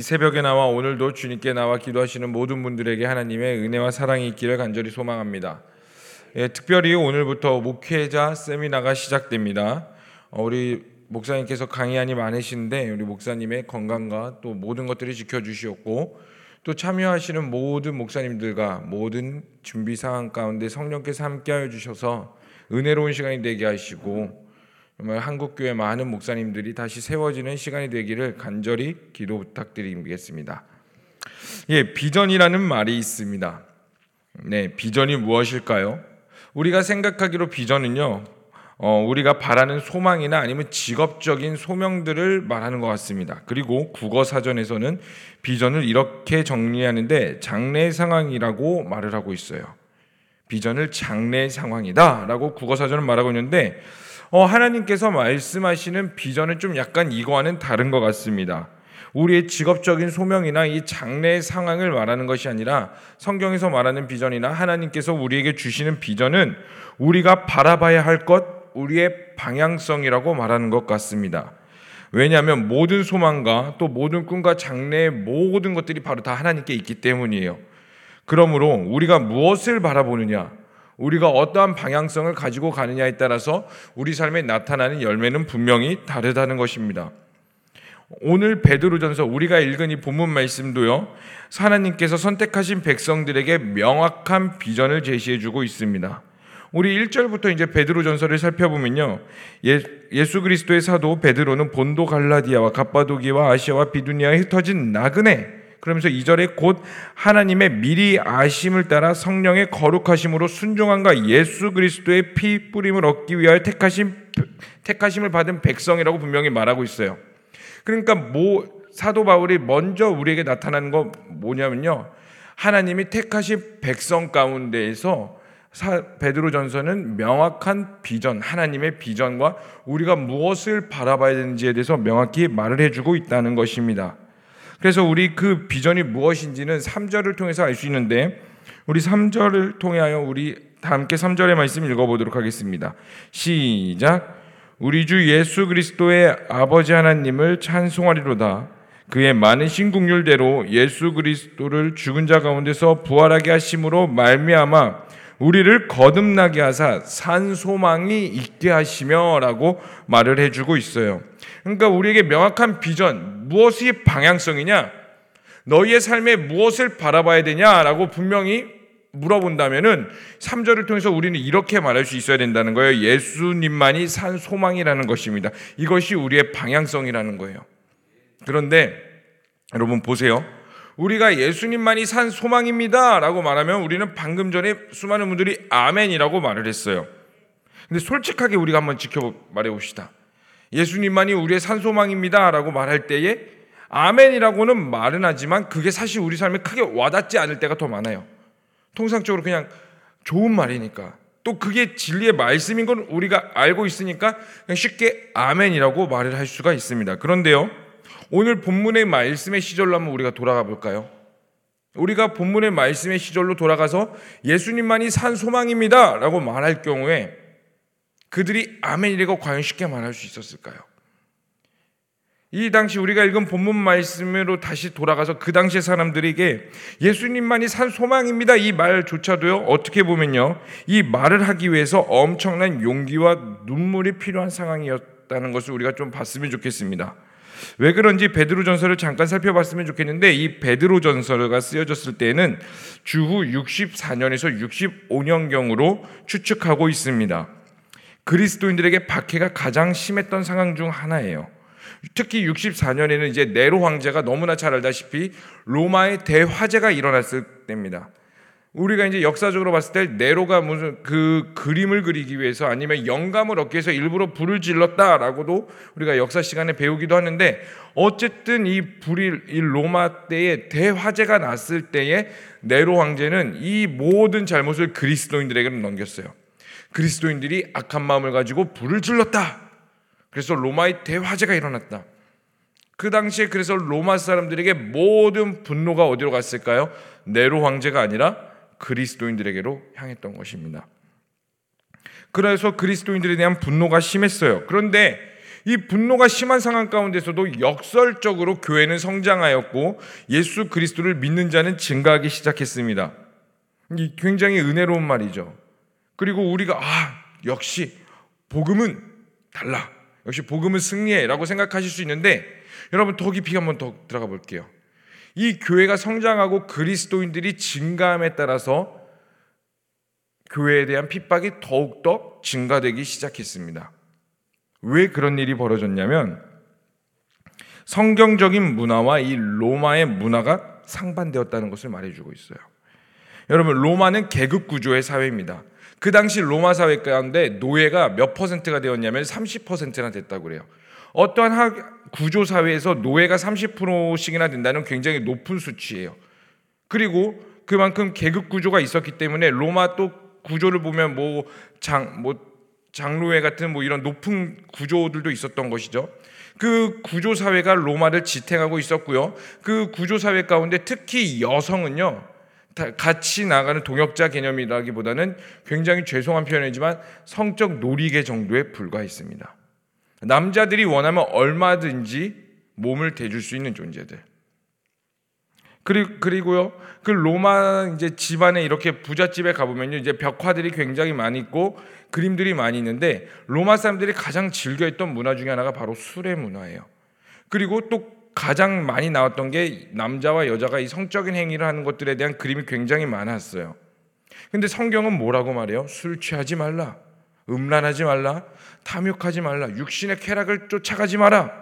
새벽에 나와 오늘도 주님께 나와 기도하시는 모든 분들에게 하나님의 은혜와 사랑이 있기를 간절히 소망합니다. 예, 특별히 오늘부터 목회자 세미나가 시작됩니다. 어, 우리 목사님께서 강의안이 많으신데 우리 목사님의 건강과 또 모든 것들을 지켜주시었고 또 참여하시는 모든 목사님들과 모든 준비 상황 가운데 성령께서 함께하여 주셔서 은혜로운 시간이 되게 하시고 한국 교회 많은 목사님들이 다시 세워지는 시간이 되기를 간절히 기도 부탁드리겠습니다. 예, 비전이라는 말이 있습니다. 네, 비전이 무엇일까요? 우리가 생각하기로 비전은요, 어, 우리가 바라는 소망이나 아니면 직업적인 소명들을 말하는 것 같습니다. 그리고 국어 사전에서는 비전을 이렇게 정리하는데 장래 상황이라고 말을 하고 있어요. 비전을 장래 상황이다라고 국어 사전은 말하고 있는데 어, 하나님께서 말씀하시는 비전은 좀 약간 이거와는 다른 것 같습니다. 우리의 직업적인 소명이나 이 장래의 상황을 말하는 것이 아니라 성경에서 말하는 비전이나 하나님께서 우리에게 주시는 비전은 우리가 바라봐야 할 것, 우리의 방향성이라고 말하는 것 같습니다. 왜냐하면 모든 소망과 또 모든 꿈과 장래의 모든 것들이 바로 다 하나님께 있기 때문이에요. 그러므로 우리가 무엇을 바라보느냐, 우리가 어떠한 방향성을 가지고 가느냐에 따라서 우리 삶에 나타나는 열매는 분명히 다르다는 것입니다. 오늘 베드로전서 우리가 읽은 이 본문 말씀도요. 하나님께서 선택하신 백성들에게 명확한 비전을 제시해 주고 있습니다. 우리 1절부터 이제 베드로 전서를 살펴보면요. 예, 예수 그리스도의 사도 베드로는 본도 갈라디아와 갑바도기와 아시아와 비두니아에 흩어진 나그네 그러면서 2절에 곧 하나님의 미리 아심을 따라 성령의 거룩하심으로 순종함과 예수 그리스도의 피 뿌림을 얻기 위하여 택하심 택하심을 받은 백성이라고 분명히 말하고 있어요. 그러니까 뭐 사도 바울이 먼저 우리에게 나타나는 거 뭐냐면요. 하나님이 택하신 백성 가운데에서 베드로전서는 명확한 비전, 하나님의 비전과 우리가 무엇을 바라봐야 되는지에 대해서 명확히 말을 해주고 있다는 것입니다. 그래서 우리 그 비전이 무엇인지는 3절을 통해서 알 수 있는데 우리 3절을 통하여 우리 다 함께 3절의 말씀 읽어보도록 하겠습니다. 시작. 우리 주 예수 그리스도의 아버지 하나님을 찬송하리로다. 그의 많으신 국률대로 예수 그리스도를 죽은 자 가운데서 부활하게 하심으로 말미암아 우리를 거듭나게 하사 산 소망이 있게 하시며라고 말을 해주고 있어요. 그러니까 우리에게 명확한 비전, 무엇이 방향성이냐? 너희의 삶에 무엇을 바라봐야 되냐라고 분명히 물어본다면은 3절을 통해서 우리는 이렇게 말할 수 있어야 된다는 거예요. 예수님만이 산 소망이라는 것입니다. 이것이 우리의 방향성이라는 거예요. 그런데 여러분 보세요. 우리가 예수님만이 산 소망입니다. 라고 말하면 우리는 방금 전에 수많은 분들이 아멘이라고 말을 했어요. 근데 솔직하게 우리가 한번 지켜 말해 봅시다. 예수님만이 우리의 산 소망입니다. 라고 말할 때에 아멘이라고는 말은 하지만 그게 사실 우리 삶에 크게 와닿지 않을 때가 더 많아요. 통상적으로 그냥 좋은 말이니까. 또 그게 진리의 말씀인 건 우리가 알고 있으니까 그냥 쉽게 아멘이라고 말을 할 수가 있습니다. 그런데요. 오늘 본문의 말씀의 시절로 한번 우리가 돌아가 볼까요? 우리가 본문의 말씀의 시절로 돌아가서 예수님만이 산 소망입니다. 라고 말할 경우에 그들이 아멘이라고 과연 쉽게 말할 수 있었을까요? 이 당시 우리가 읽은 본문 말씀으로 다시 돌아가서 그 당시의 사람들에게 예수님만이 산 소망입니다. 이 말조차도요, 어떻게 보면요, 이 말을 하기 위해서 엄청난 용기와 눈물이 필요한 상황이었다는 것을 우리가 좀 봤으면 좋겠습니다. 왜 그런지 베드로 전서를 잠깐 살펴봤으면 좋겠는데 이 베드로 전서가 쓰여졌을 때에는 주후 64년에서 65년경으로 추측하고 있습니다. 그리스도인들에게 박해가 가장 심했던 상황 중 하나예요. 특히 64년에는 이제 네로 황제가 너무나 잘 알다시피 로마의 대화재가 일어났을 때입니다. 우리가 이제 역사적으로 봤을 때 네로가 무슨 그 그림을 그리기 위해서 아니면 영감을 얻기 위해서 일부러 불을 질렀다라고도 우리가 역사 시간에 배우기도 하는데 어쨌든 이 불이 이 로마 때에 대화재가 났을 때에 네로 황제는 이 모든 잘못을 그리스도인들에게 넘겼어요. 그리스도인들이 악한 마음을 가지고 불을 질렀다. 그래서 로마의 대화재가 일어났다. 그 당시에 그래서 로마 사람들에게 모든 분노가 어디로 갔을까요? 네로 황제가 아니라 그리스도인들에게로 향했던 것입니다. 그래서 그리스도인들에 대한 분노가 심했어요. 그런데 이 분노가 심한 상황 가운데서도 역설적으로 교회는 성장하였고 예수 그리스도를 믿는 자는 증가하기 시작했습니다. 이 굉장히 은혜로운 말이죠. 그리고 우리가 아 역시 복음은 달라. 역시 복음은 승리해라고 생각하실 수 있는데 여러분 더 깊이 한번 더 들어가 볼게요. 이 교회가 성장하고 그리스도인들이 증가함에 따라서 교회에 대한 핍박이 더욱더 증가되기 시작했습니다. 왜 그런 일이 벌어졌냐면 성경적인 문화와 이 로마의 문화가 상반되었다는 것을 말해주고 있어요. 여러분, 로마는 계급 구조의 사회입니다. 그 당시 로마 사회 가운데 노예가 몇 퍼센트가 되었냐면 30%나 됐다고 그래요. 어떠한 구조 사회에서 노예가 30%씩이나 된다는 굉장히 높은 수치예요. 그리고 그만큼 계급 구조가 있었기 때문에 로마 또 구조를 보면 뭐 장, 뭐 장로회 같은 뭐 이런 높은 구조들도 있었던 것이죠. 그 구조 사회가 로마를 지탱하고 있었고요. 그 구조 사회 가운데 특히 여성은요. 같이 나가는 동역자 개념이라기보다는 굉장히 죄송한 표현이지만 성적 놀이개 정도에 불과했습니다. 남자들이 원하면 얼마든지 몸을 대줄 수 있는 존재들. 그리고 요, 그 로마 이제 집안에 이렇게 부잣집에 가보면요, 이제 벽화들이 굉장히 많이 있고 그림들이 많이 있는데 로마 사람들이 가장 즐겨했던 문화 중에 하나가 바로 술의 문화예요. 그리고 또 가장 많이 나왔던 게 남자와 여자가 이 성적인 행위를 하는 것들에 대한 그림이 굉장히 많았어요. 근데 성경은 뭐라고 말해요? 술 취하지 말라. 음란하지 말라. 탐욕하지 말라. 육신의 쾌락을 쫓아가지 마라.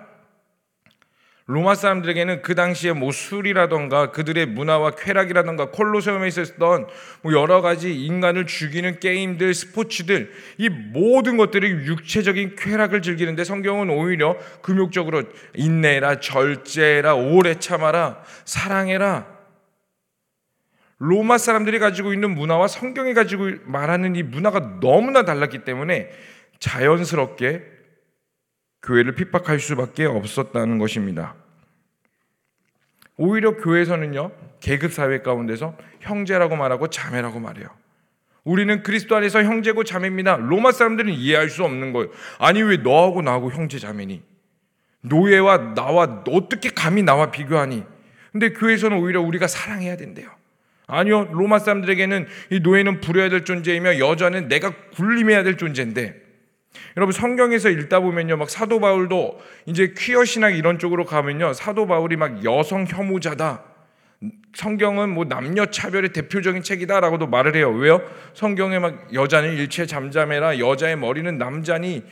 로마 사람들에게는 그 당시에 뭐 술이라던가 그들의 문화와 쾌락이라던가 콜로세움에 있었던 뭐 여러 가지 인간을 죽이는 게임들, 스포츠들 이 모든 것들이 육체적인 쾌락을 즐기는데 성경은 오히려 금욕적으로 인내라, 절제라, 오래 참아라, 사랑해라. 로마 사람들이 가지고 있는 문화와 성경이 가지고 말하는 이 문화가 너무나 달랐기 때문에 자연스럽게 교회를 핍박할 수밖에 없었다는 것입니다. 오히려 교회에서는요, 계급 사회 가운데서 형제라고 말하고 자매라고 말해요. 우리는 그리스도 안에서 형제고 자매입니다. 로마 사람들은 이해할 수 없는 거예요. 아니, 왜 너하고 나하고 형제 자매니? 노예와 나와 어떻게 감히 나와 비교하니? 근데 교회에서는 오히려 우리가 사랑해야 된대요. 아니요, 로마 사람들에게는 이 노예는 부려야 될 존재이며 여자는 내가 굴림해야 될 존재인데 여러분 성경에서 읽다 보면요, 막 사도 바울도 이제 퀴어 신학 이런 쪽으로 가면요, 사도 바울이 막 여성 혐오자다. 성경은 뭐 남녀 차별의 대표적인 책이다라고도 말을 해요. 왜요? 성경에 막 여자는 일체 잠잠해라, 여자의 머리는 남자니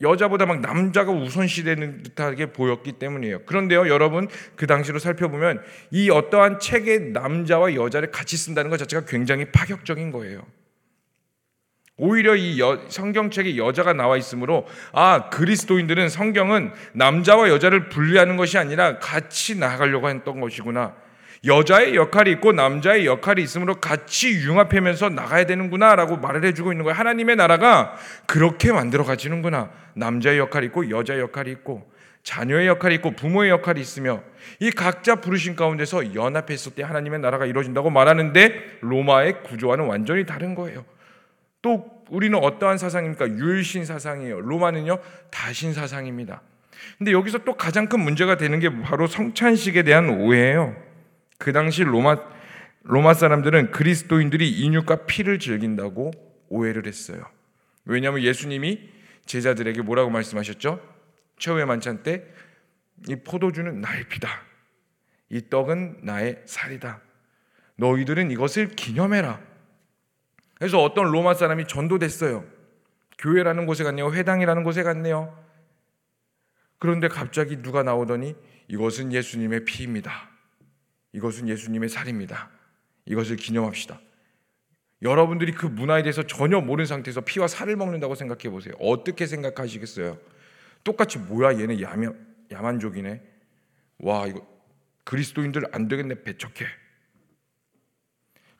여자보다 막 남자가 우선시되는 듯하게 보였기 때문이에요. 그런데요, 여러분 그 당시로 살펴보면 이 어떠한 책에 남자와 여자를 같이 쓴다는 것 자체가 굉장히 파격적인 거예요. 오히려 이 여, 성경책에 여자가 나와 있으므로 아 그리스도인들은 성경은 남자와 여자를 분리하는 것이 아니라 같이 나아가려고 했던 것이구나. 여자의 역할이 있고 남자의 역할이 있으므로 같이 융합하면서 나가야 되는구나라고 말을 해주고 있는 거예요. 하나님의 나라가 그렇게 만들어 가지는구나. 남자의 역할이 있고 여자의 역할이 있고 자녀의 역할이 있고 부모의 역할이 있으며 이 각자 부르신 가운데서 연합했을 때 하나님의 나라가 이루어진다고 말하는데 로마의 구조와는 완전히 다른 거예요. 또 우리는 어떠한 사상입니까? 율신 사상이에요. 로마는요, 다신 사상입니다. 근데 여기서 또 가장 큰 문제가 되는 게 바로 성찬식에 대한 오해예요. 그 당시 로마 로마 사람들은 그리스도인들이 인육과 피를 즐긴다고 오해를 했어요. 왜냐하면 예수님이 제자들에게 뭐라고 말씀하셨죠? 최후의 만찬 때 이 포도주는 나의 피다. 이 떡은 나의 살이다. 너희들은 이것을 기념해라. 그래서 어떤 로마 사람이 전도됐어요. 교회라는 곳에 갔네요. 회당이라는 곳에 갔네요. 그런데 갑자기 누가 나오더니 이것은 예수님의 피입니다. 이것은 예수님의 살입니다. 이것을 기념합시다. 여러분들이 그 문화에 대해서 전혀 모르는 상태에서 피와 살을 먹는다고 생각해 보세요. 어떻게 생각하시겠어요? 똑같이 뭐야 얘네 야만, 야만족이네. 와 이거 그리스도인들 안 되겠네 배척해.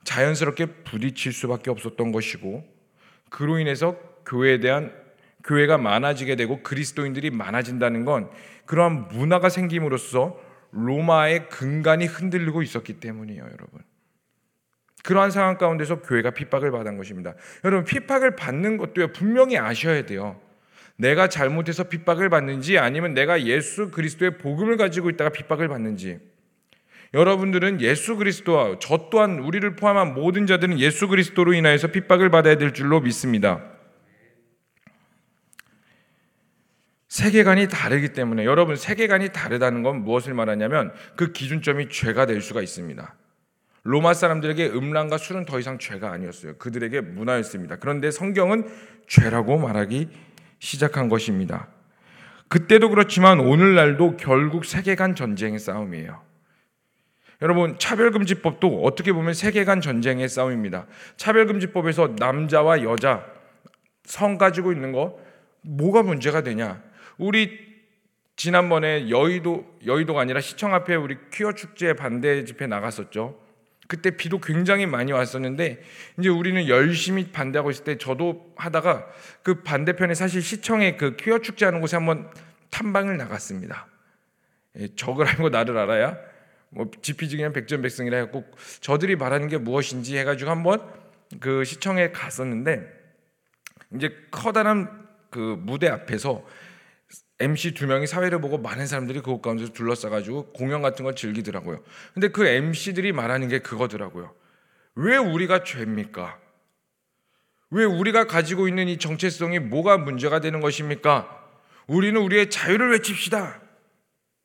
자연스럽게 부딪힐 수밖에 없었던 것이고 그로 인해서 교회에 대한 교회가 많아지게 되고 그리스도인들이 많아진다는 건 그러한 문화가 생김으로써 로마의 근간이 흔들리고 있었기 때문이에요, 여러분. 그러한 상황 가운데서 교회가 핍박을 받은 것입니다. 여러분, 핍박을 받는 것도요, 분명히 아셔야 돼요. 내가 잘못해서 핍박을 받는지 아니면 내가 예수 그리스도의 복음을 가지고 있다가 핍박을 받는지 여러분들은 예수 그리스도와 저 또한 우리를 포함한 모든 자들은 예수 그리스도로 인하여서 핍박을 받아야 될 줄로 믿습니다. 세계관이 다르기 때문에 여러분 세계관이 다르다는 건 무엇을 말하냐면 그 기준점이 죄가 될 수가 있습니다. 로마 사람들에게 음란과 술은 더 이상 죄가 아니었어요. 그들에게 문화였습니다. 그런데 성경은 죄라고 말하기 시작한 것입니다. 그때도 그렇지만 오늘날도 결국 세계관 전쟁의 싸움이에요. 여러분 차별금지법도 어떻게 보면 세계관 전쟁의 싸움입니다. 차별금지법에서 남자와 여자 성 가지고 있는 거 뭐가 문제가 되냐? 우리 지난번에 여의도 여의도가 아니라 시청 앞에 우리 퀴어 축제 반대 집회 나갔었죠. 그때 비도 굉장히 많이 왔었는데 이제 우리는 열심히 반대하고 있을 때 저도 하다가 그 반대편에 사실 시청에 그 퀴어 축제 하는 곳에 한번 탐방을 나갔습니다. 예, 적을 알고 나를 알아야 뭐 지피지기는 백전백승이라 해갖고 저들이 말하는 게 무엇인지 해가지고 한번 그 시청에 갔었는데 이제 커다란 그 무대 앞에서 MC 두 명이 사회를 보고 많은 사람들이 그곳 가운데서 둘러싸가지고 공연 같은 걸 즐기더라고요. 근데 그 MC들이 말하는 게 그거더라고요. 왜 우리가 죄입니까? 왜 우리가 가지고 있는 이 정체성이 뭐가 문제가 되는 것입니까? 우리는 우리의 자유를 외칩시다.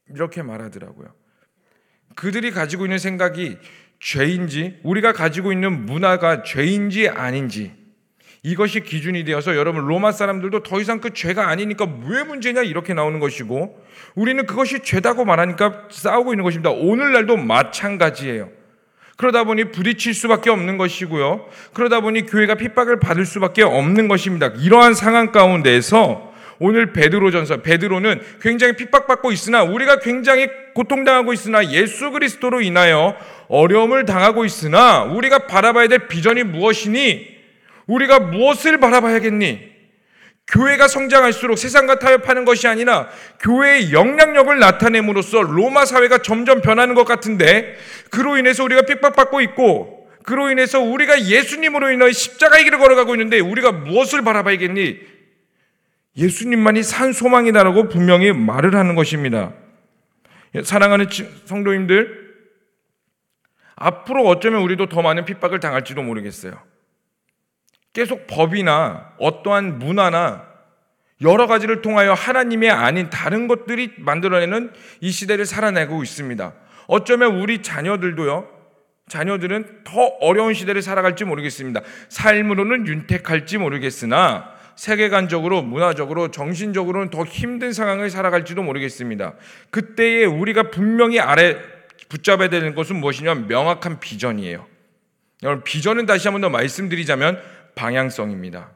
이렇게 말하더라고요. 그들이 가지고 있는 생각이 죄인지, 우리가 가지고 있는 문화가 죄인지 아닌지, 이것이 기준이 되어서 여러분 로마 사람들도 더 이상 그 죄가 아니니까 왜 문제냐 이렇게 나오는 것이고 우리는 그것이 죄다고 말하니까 싸우고 있는 것입니다. 오늘날도 마찬가지예요. 그러다 보니 부딪힐 수밖에 없는 것이고요. 그러다 보니 교회가 핍박을 받을 수밖에 없는 것입니다. 이러한 상황 가운데서 오늘 베드로전서 베드로는 굉장히 핍박받고 있으나 우리가 굉장히 고통당하고 있으나 예수 그리스도로 인하여 어려움을 당하고 있으나 우리가 바라봐야 될 비전이 무엇이니 우리가 무엇을 바라봐야겠니? 교회가 성장할수록 세상과 타협하는 것이 아니라 교회의 영향력을 나타냄으로써 로마 사회가 점점 변하는 것 같은데 그로 인해서 우리가 핍박받고 있고 그로 인해서 우리가 예수님으로 인해 십자가의 길을 걸어가고 있는데 우리가 무엇을 바라봐야겠니? 예수님만이 산 소망이다라고 분명히 말을 하는 것입니다. 사랑하는 성도님들, 앞으로 어쩌면 우리도 더 많은 핍박을 당할지도 모르겠어요. 계속 법이나 어떠한 문화나 여러 가지를 통하여 하나님의 아닌 다른 것들이 만들어내는 이 시대를 살아내고 있습니다. 어쩌면 우리 자녀들도요, 자녀들은 더 어려운 시대를 살아갈지 모르겠습니다. 삶으로는 윤택할지 모르겠으나 세계관적으로, 문화적으로, 정신적으로는 더 힘든 상황을 살아갈지도 모르겠습니다. 그때에 우리가 분명히 아래 붙잡아야 되는 것은 무엇이냐면 명확한 비전이에요. 여러분, 비전은 다시 한 번 더 말씀드리자면 방향성입니다.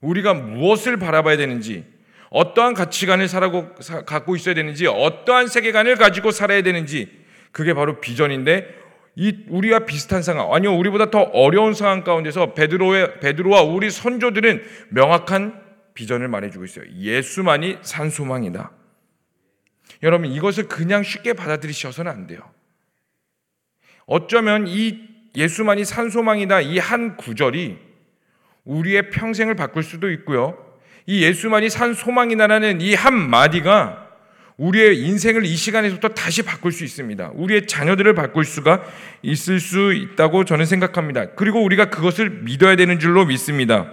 우리가 무엇을 바라봐야 되는지, 어떠한 가치관을 살아고, 갖고 있어야 되는지, 어떠한 세계관을 가지고 살아야 되는지, 그게 바로 비전인데, 이 우리와 비슷한 상황, 아니요, 우리보다 더 어려운 상황 가운데서 베드로의, 베드로와 우리 선조들은 명확한 비전을 말해주고 있어요. 예수만이 산소망이다. 여러분, 이것을 그냥 쉽게 받아들이셔서는 안 돼요. 어쩌면 이 예수만이 산소망이다 이 한 구절이 우리의 평생을 바꿀 수도 있고요. 이 예수만이 산 소망이나라는 이 한 마디가 우리의 인생을 이 시간에서부터 다시 바꿀 수 있습니다. 우리의 자녀들을 바꿀 수가 있을 수 있다고 저는 생각합니다. 그리고 우리가 그것을 믿어야 되는 줄로 믿습니다.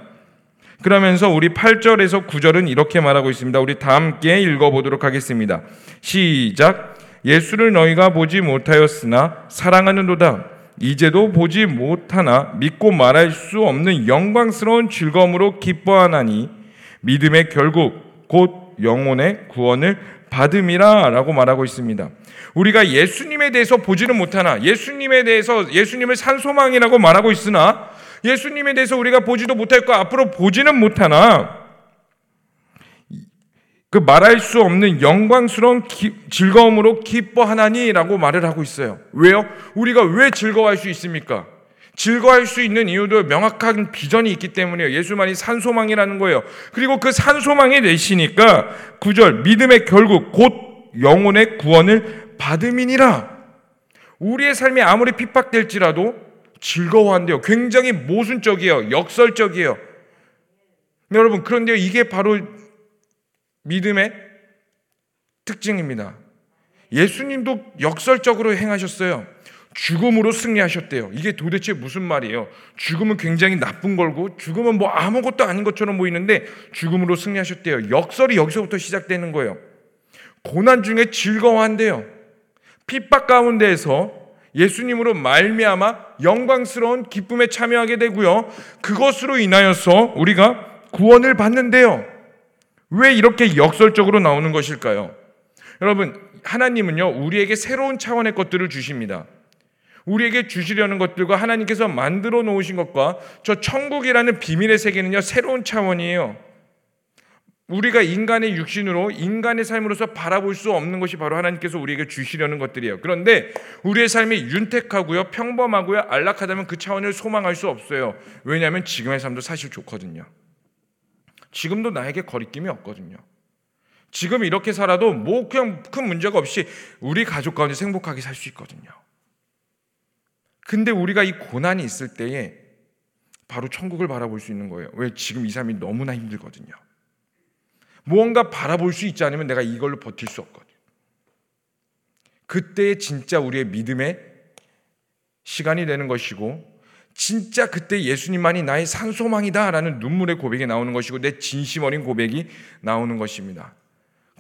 그러면서 우리 8절에서 9절은 이렇게 말하고 있습니다. 우리 다 함께 읽어보도록 하겠습니다. 시작. 예수를 너희가 보지 못하였으나 사랑하는도다. 이제도 보지 못하나 믿고 말할 수 없는 영광스러운 즐거움으로 기뻐하나니 믿음의 결국 곧 영혼의 구원을 받음이라 라고 말하고 있습니다. 우리가 예수님에 대해서 보지는 못하나 예수님에 대해서 예수님을 산소망이라고 말하고 있으나 예수님에 대해서 우리가 보지도 거 앞으로 보지는 못하나 그 말할 수 없는 영광스러운 기, 즐거움으로 기뻐하나니 라고 말을 하고 있어요. 왜요? 우리가 왜 즐거워할 수 있습니까? 즐거워할 수 있는 이유도 명확한 비전이 있기 때문이에요. 예수만이 산소망이라는 거예요. 그리고 그 산소망이 되시니까 구절 믿음의 결국 곧 영혼의 구원을 받음이니라. 우리의 삶이 아무리 핍박될지라도 즐거워한대요. 굉장히 모순적이에요. 역설적이에요. 여러분 그런데 이게 바로 믿음의 특징입니다. 예수님도 역설적으로 행하셨어요. 죽음으로 승리하셨대요. 이게 도대체 무슨 말이에요? 죽음은 굉장히 나쁜 걸고 죽음은 뭐 아무것도 아닌 것처럼 보이는데 죽음으로 승리하셨대요. 역설이 여기서부터 시작되는 거예요. 고난 중에 즐거워한대요. 핍박 가운데에서 예수님으로 말미암아 영광스러운 기쁨에 참여하게 되고요. 그것으로 인하여서 우리가 구원을 받는데요. 왜 이렇게 역설적으로 나오는 것일까요? 여러분, 하나님은요, 우리에게 새로운 차원의 것들을 주십니다. 우리에게 주시려는 것들과 하나님께서 만들어 놓으신 것과 저 천국이라는 비밀의 세계는요, 새로운 차원이에요. 우리가 인간의 육신으로 인간의 삶으로서 바라볼 수 없는 것이 바로 하나님께서 우리에게 주시려는 것들이에요. 그런데 우리의 삶이 윤택하고요, 평범하고요, 안락하다면 그 차원을 소망할 수 없어요. 왜냐하면 지금의 삶도 사실 좋거든요. 지금도 나에게 거리낌이 없거든요. 지금 이렇게 살아도 뭐 그냥 큰 문제가 없이 우리 가족 가운데 행복하게 살 수 있거든요. 근데 우리가 이 고난이 있을 때에 바로 천국을 바라볼 수 있는 거예요. 왜? 지금 이 삶이 너무나 힘들거든요. 무언가 바라볼 수 있지 않으면 내가 이걸로 버틸 수 없거든요. 그때 진짜 우리의 믿음의 시간이 되는 것이고 진짜 그때 예수님만이 나의 산소망이다라는 눈물의 고백이 나오는 것이고 내 진심 어린 고백이 나오는 것입니다.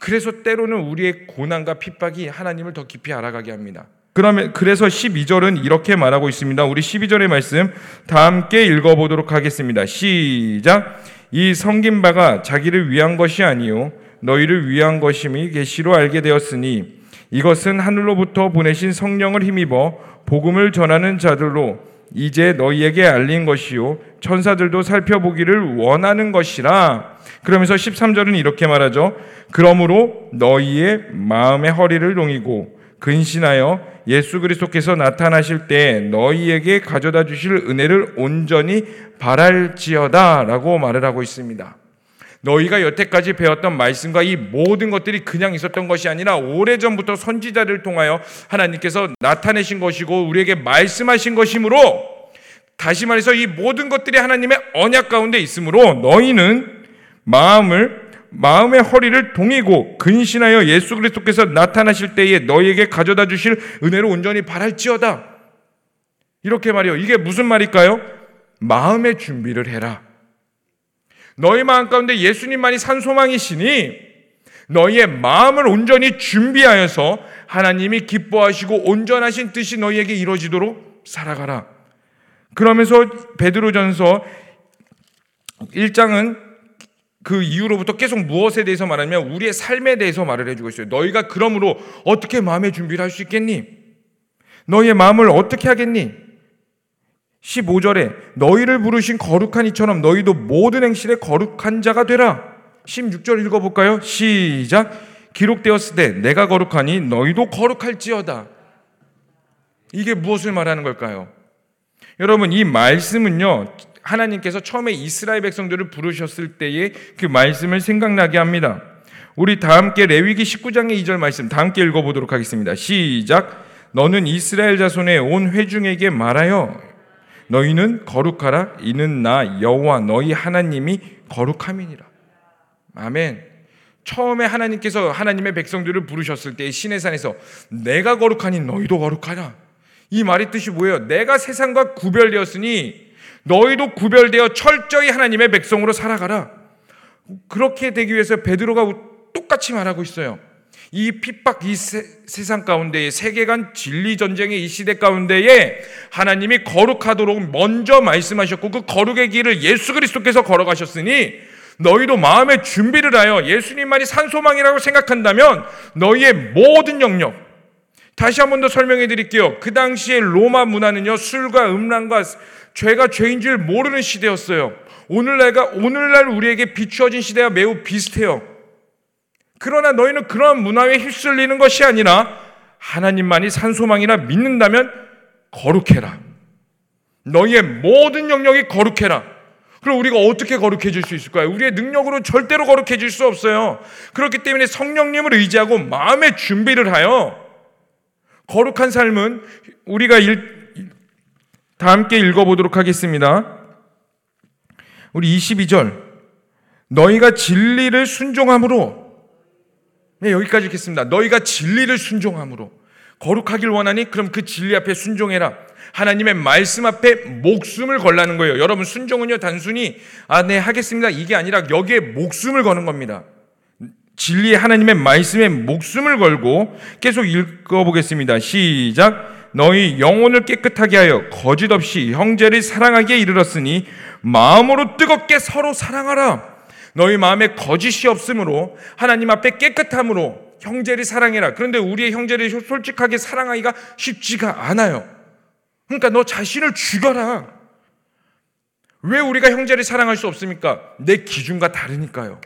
그래서 때로는 우리의 고난과 핍박이 하나님을 더 깊이 알아가게 합니다. 그러면 그래서 12절은 이렇게 말하고 있습니다. 우리 12절의 말씀 다 함께 읽어 보도록 하겠습니다. 시작. 이 성긴 바가 자기를 위한 것이 아니요 너희를 위한 것임이 계시로 알게 되었으니 이것은 하늘로부터 보내신 성령을 힘입어 복음을 전하는 자들로 이제 너희에게 알린 것이요 천사들도 살펴보기를 원하는 것이라 그러면서 13절은 이렇게 말하죠 그러므로 너희의 마음의 허리를 동이고 근신하여 예수 그리스도께서 나타나실 때 너희에게 가져다 주실 은혜를 온전히 바랄지어다라고 말을 하고 있습니다. 너희가 여태까지 배웠던 말씀과 이 모든 것들이 그냥 있었던 것이 아니라 오래전부터 선지자를 통하여 하나님께서 나타내신 것이고 우리에게 말씀하신 것이므로 다시 말해서 이 모든 것들이 하나님의 언약 가운데 있으므로 너희는 마음을 마음의 허리를 동이고 근신하여 예수 그리스도께서 나타나실 때에 너희에게 가져다 주실 은혜를 온전히 바랄지어다. 이렇게 말이요. 이게 무슨 말일까요? 마음의 준비를 해라. 너희 마음 가운데 예수님만이 산 소망이시니 너희의 마음을 온전히 준비하여서 하나님이 기뻐하시고 온전하신 뜻이 너희에게 이루어지도록 살아가라. 그러면서 베드로전서 1장은 그 이후로부터 계속 무엇에 대해서 말하면 우리의 삶에 대해서 말을 해주고 있어요. 너희가 그러므로 어떻게 마음의 준비를 할 수 있겠니? 너희의 마음을 어떻게 하겠니? 15절에 너희를 부르신 거룩한 이처럼 너희도 모든 행실에 거룩한 자가 되라. 16절 읽어볼까요? 시작. 기록되었을 때 내가 거룩하니 너희도 거룩할지어다. 이게 무엇을 말하는 걸까요? 여러분, 이 말씀은요, 하나님께서 처음에 이스라엘 백성들을 부르셨을 때의 그 말씀을 생각나게 합니다. 우리 다 함께 레위기 19장의 2절 말씀 다 함께 읽어보도록 하겠습니다. 시작. 너는 이스라엘 자손의 온 회중에게 말하여 너희는 거룩하라 이는 나 여호와 너희 하나님이 거룩함이니라. 아멘. 처음에 하나님께서 하나님의 백성들을 부르셨을 때 신의 산에서 내가 거룩하니 너희도 거룩하라. 이 말의 뜻이 뭐예요? 내가 세상과 구별되었으니 너희도 구별되어 철저히 하나님의 백성으로 살아가라. 그렇게 되기 위해서 베드로가 똑같이 말하고 있어요. 이 핍박 이 세, 상 가운데에 세계관 진리 전쟁의 이 시대 가운데에 하나님이 거룩하도록 먼저 말씀하셨고 그 거룩의 길을 예수 그리스도께서 걸어가셨으니 너희도 마음의 준비를 하여 예수님만이 산소망이라고 생각한다면 너희의 모든 영역 다시 한 번 더 설명해 드릴게요. 그 당시에 로마 문화는요 술과 음란과 죄가 죄인 줄 모르는 시대였어요. 오늘날과 오늘날 우리에게 비추어진 시대와 매우 비슷해요. 그러나 너희는 그러한 문화에 휩쓸리는 것이 아니라 하나님만이 산소망이라 믿는다면 거룩해라. 너희의 모든 영역이 거룩해라. 그럼 우리가 어떻게 거룩해질 수 있을까요? 우리의 능력으로 절대로 거룩해질 수 없어요. 그렇기 때문에 성령님을 의지하고 마음의 준비를 하여 거룩한 삶은 우리가 일, 다 함께 읽어보도록 하겠습니다. 우리 22절. 너희가 진리를 순종함으로 네, 여기까지 읽겠습니다. 너희가 진리를 순종함으로 거룩하길 원하니 그럼 그 진리 앞에 순종해라. 하나님의 말씀 앞에 목숨을 걸라는 거예요. 여러분 순종은요 단순히 아 네 하겠습니다 이게 아니라 여기에 목숨을 거는 겁니다. 진리의 하나님의 말씀에 목숨을 걸고 계속 읽어보겠습니다. 시작. 너희 영혼을 깨끗하게 하여 거짓 없이 형제를 사랑하기에 이르렀으니 마음으로 뜨겁게 서로 사랑하라. 너희 마음에 거짓이 없으므로 하나님 앞에 깨끗함으로 형제를 사랑해라. 그런데 우리의 형제를 솔직하게 사랑하기가 쉽지가 않아요. 그러니까 너 자신을 죽여라. 왜 우리가 형제를 사랑할 수 없습니까? 내 기준과 다르니까요.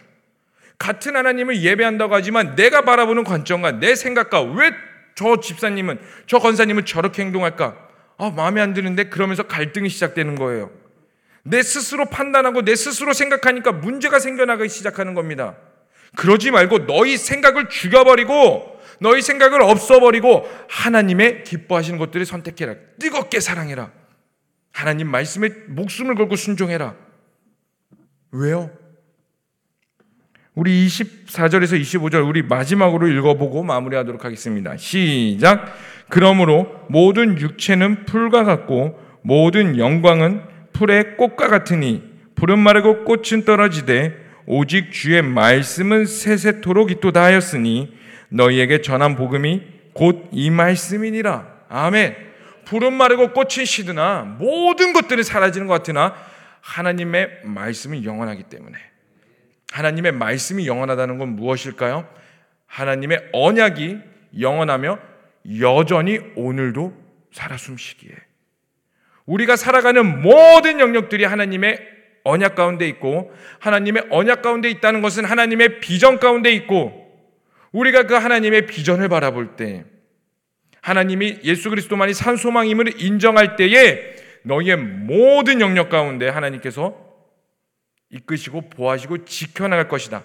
같은 하나님을 예배한다고 하지만 내가 바라보는 관점과 내 생각과 왜 저 집사님은 저 권사님은 저렇게 행동할까? 아, 마음에 안 드는데 그러면서 갈등이 시작되는 거예요. 내 스스로 판단하고 내 스스로 생각하니까 문제가 생겨나기 시작하는 겁니다. 그러지 말고 너희 생각을 죽여버리고 너희 생각을 없어버리고 하나님의 기뻐하시는 것들을 선택해라. 뜨겁게 사랑해라. 하나님 말씀에 목숨을 걸고 순종해라. 왜요? 우리 24절에서 25절 우리 마지막으로 읽어보고 마무리하도록 하겠습니다. 시작. 그러므로 모든 육체는 풀과 같고 모든 영광은 풀의 꽃과 같으니 푸른 마르고 꽃은 떨어지되 오직 주의 말씀은 세세토록 있도다 하였으니 너희에게 전한 복음이 곧 이 말씀이니라. 아멘. 푸른 마르고 꽃은 시드나 모든 것들이 사라지는 것 같으나 하나님의 말씀은 영원하기 때문에 하나님의 말씀이 영원하다는 건 무엇일까요? 하나님의 언약이 영원하며 여전히 오늘도 살아 숨쉬기에 우리가 살아가는 모든 영역들이 하나님의 언약 가운데 있고 하나님의 언약 가운데 있다는 것은 하나님의 비전 가운데 있고 우리가 그 하나님의 비전을 바라볼 때 하나님이 예수 그리스도만이 산 소망임을 인정할 때에 너희의 모든 영역 가운데 하나님께서 이끄시고 보호하시고 지켜나갈 것이다.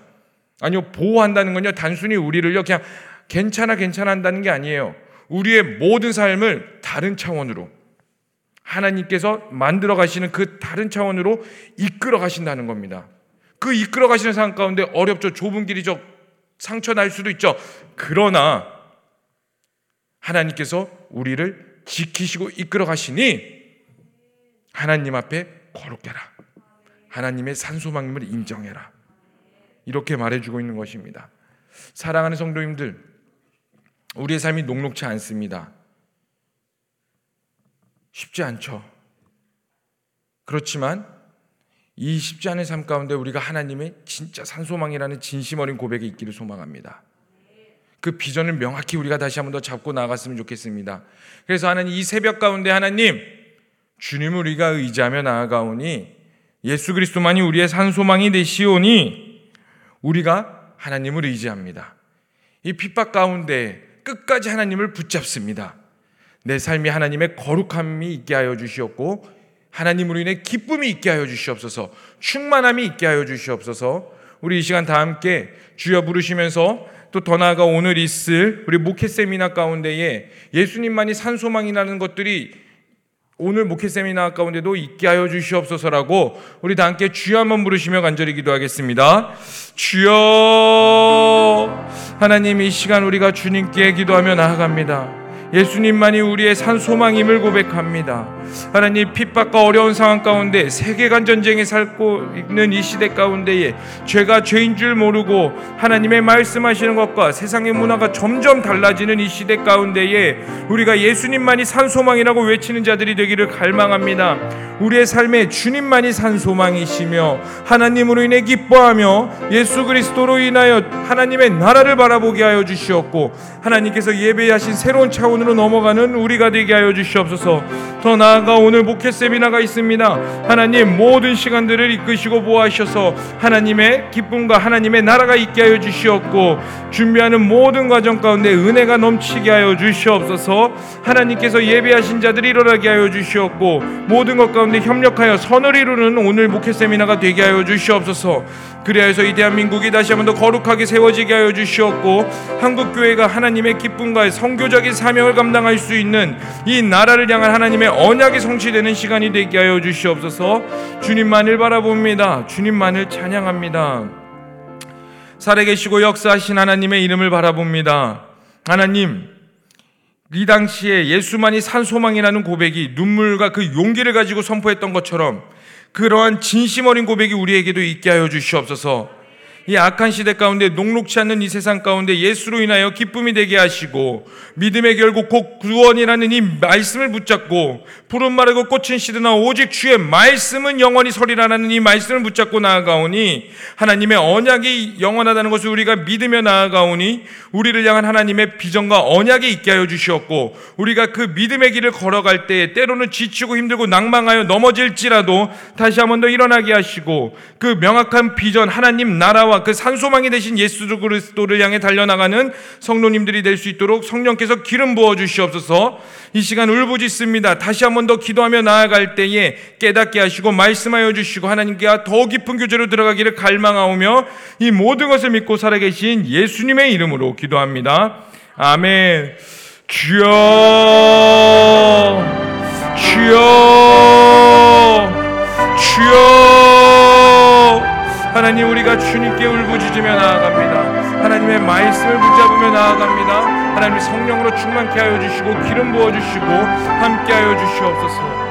아니요, 보호한다는 건요, 단순히 우리를요, 그냥 괜찮아, 괜찮아 한다는 게 아니에요. 우리의 모든 삶을 다른 차원으로, 하나님께서 만들어 가시는 그 다른 차원으로 이끌어 가신다는 겁니다. 그 이끌어 가시는 상황 가운데 어렵죠. 좁은 길이죠. 상처 날 수도 있죠. 그러나 하나님께서 우리를 지키시고 이끌어 가시니 하나님 앞에 거룩해라. 하나님의 산소망임을 인정해라. 이렇게 말해주고 있는 것입니다. 사랑하는 성도님들, 우리의 삶이 녹록치 않습니다. 쉽지 않죠. 그렇지만 이 쉽지 않은 삶 가운데 우리가 하나님의 진짜 산소망이라는 진심 어린 고백이 있기를 소망합니다. 그 비전을 명확히 우리가 다시 한번 더 잡고 나갔으면 좋겠습니다. 그래서 하나님 이 새벽 가운데 하나님 주님을 우리가 의지하며 나아가오니 예수 그리스도만이 우리의 산소망이 되시오니 우리가 하나님을 의지합니다. 이 핍박 가운데 끝까지 하나님을 붙잡습니다. 내 삶이 하나님의 거룩함이 있게 하여 주시었고 하나님으로 인해 기쁨이 있게 하여 주시옵소서. 충만함이 있게 하여 주시옵소서. 우리 이 시간 다 함께 주여 부르시면서 또 더 나아가 오늘 있을 우리 목회 세미나 가운데에 예수님만이 산소망이라는 것들이 오늘 목회 세미나 가운데도 있게 하여 주시옵소서라고 우리 다 함께 주여 한번 부르시며 간절히 기도하겠습니다. 주여 하나님 이 시간 우리가 주님께 기도하며 나아갑니다. 예수님만이 우리의 산 소망임을 고백합니다. 하나님 핍박과 어려운 상황 가운데 세계관 전쟁에 살고 있는 이 시대 가운데에 죄가 죄인 줄 모르고 하나님의 말씀하시는 것과 세상의 문화가 점점 달라지는 이 시대 가운데에 우리가 예수님만이 산 소망이라고 외치는 자들이 되기를 갈망합니다. 우리의 삶에 주님만이 산 소망이시며 하나님으로 인해 기뻐하며 예수 그리스도로 인하여 하나님의 나라를 바라보게 하여 주시었고 하나님께서 예배하신 새로운 차원으로 넘어가는 우리가 되게 하여 주시옵소서. 더나 아가 오늘 목회 세미나가 있습니다. 하나님 모든 시간들을 이끄시고 보호하셔서 하나님의 기쁨과 하나님의 나라가 있게 하여 주시었고 준비하는 모든 과정 가운데 은혜가 넘치게 하여 주시옵소서. 하나님께서 예배하신 자들이 일어나게 하여 주시었고 모든 것 가운데 협력하여 선을 이루는 오늘 목회 세미나가 되게 하여 주시옵소서. 그리하여서 이 대한민국이 다시 한번 더 거룩하게 세워지게 하여 주시었고 한국 교회가 하나님의 기쁨과 성교적인 사명을 감당할 수 있는 이 나라를 향한 하나님의 언약 이 성취되는 시간이 되게 하여 주시옵소서. 주님만을 바라봅니다. 주님만을 찬양합니다. 살아계시고 역사하신 하나님의 이름을 바라봅니다. 하나님, 이 당시에 예수만이 산 소망이라는 고백이 눈물과 그 용기를 가지고 선포했던 것처럼 그러한 진심 어린 고백이 우리에게도 있게 하여 주시옵소서. 이 악한 시대 가운데 녹록치 않는 이 세상 가운데 예수로 인하여 기쁨이 되게 하시고 믿음의 결국 곧 구원이라는 이 말씀을 붙잡고 푸른 마르고 꽃은 시드나 오직 주의 말씀은 영원히 서리라는 이 말씀을 붙잡고 나아가오니 하나님의 언약이 영원하다는 것을 우리가 믿으며 나아가오니 우리를 향한 하나님의 비전과 언약이 있게 하여 주시었고 우리가 그 믿음의 길을 걸어갈 때 때로는 지치고 힘들고 낭망하여 넘어질지라도 다시 한번 더 일어나게 하시고 그 명확한 비전 하나님 나라와 그 산소망이 되신 예수 그리스도를 향해 달려나가는 성도님들이 될 수 있도록 성령께서 기름 부어 주시옵소서. 이 시간 울부짖습니다. 다시 한 번 더 기도하며 나아갈 때에 깨닫게 하시고 말씀하여 주시고 하나님께 더 깊은 교제로 들어가기를 갈망하오며 이 모든 것을 믿고 살아계신 예수님의 이름으로 기도합니다. 아멘. 주여, 주여, 주여. 하나님 우리가 주님께 울부짖으며 나아갑니다. 하나님의 말씀을 붙잡으며 나아갑니다. 하나님 성령으로 충만케 하여 주시고 기름 부어 주시고 함께 하여 주시옵소서.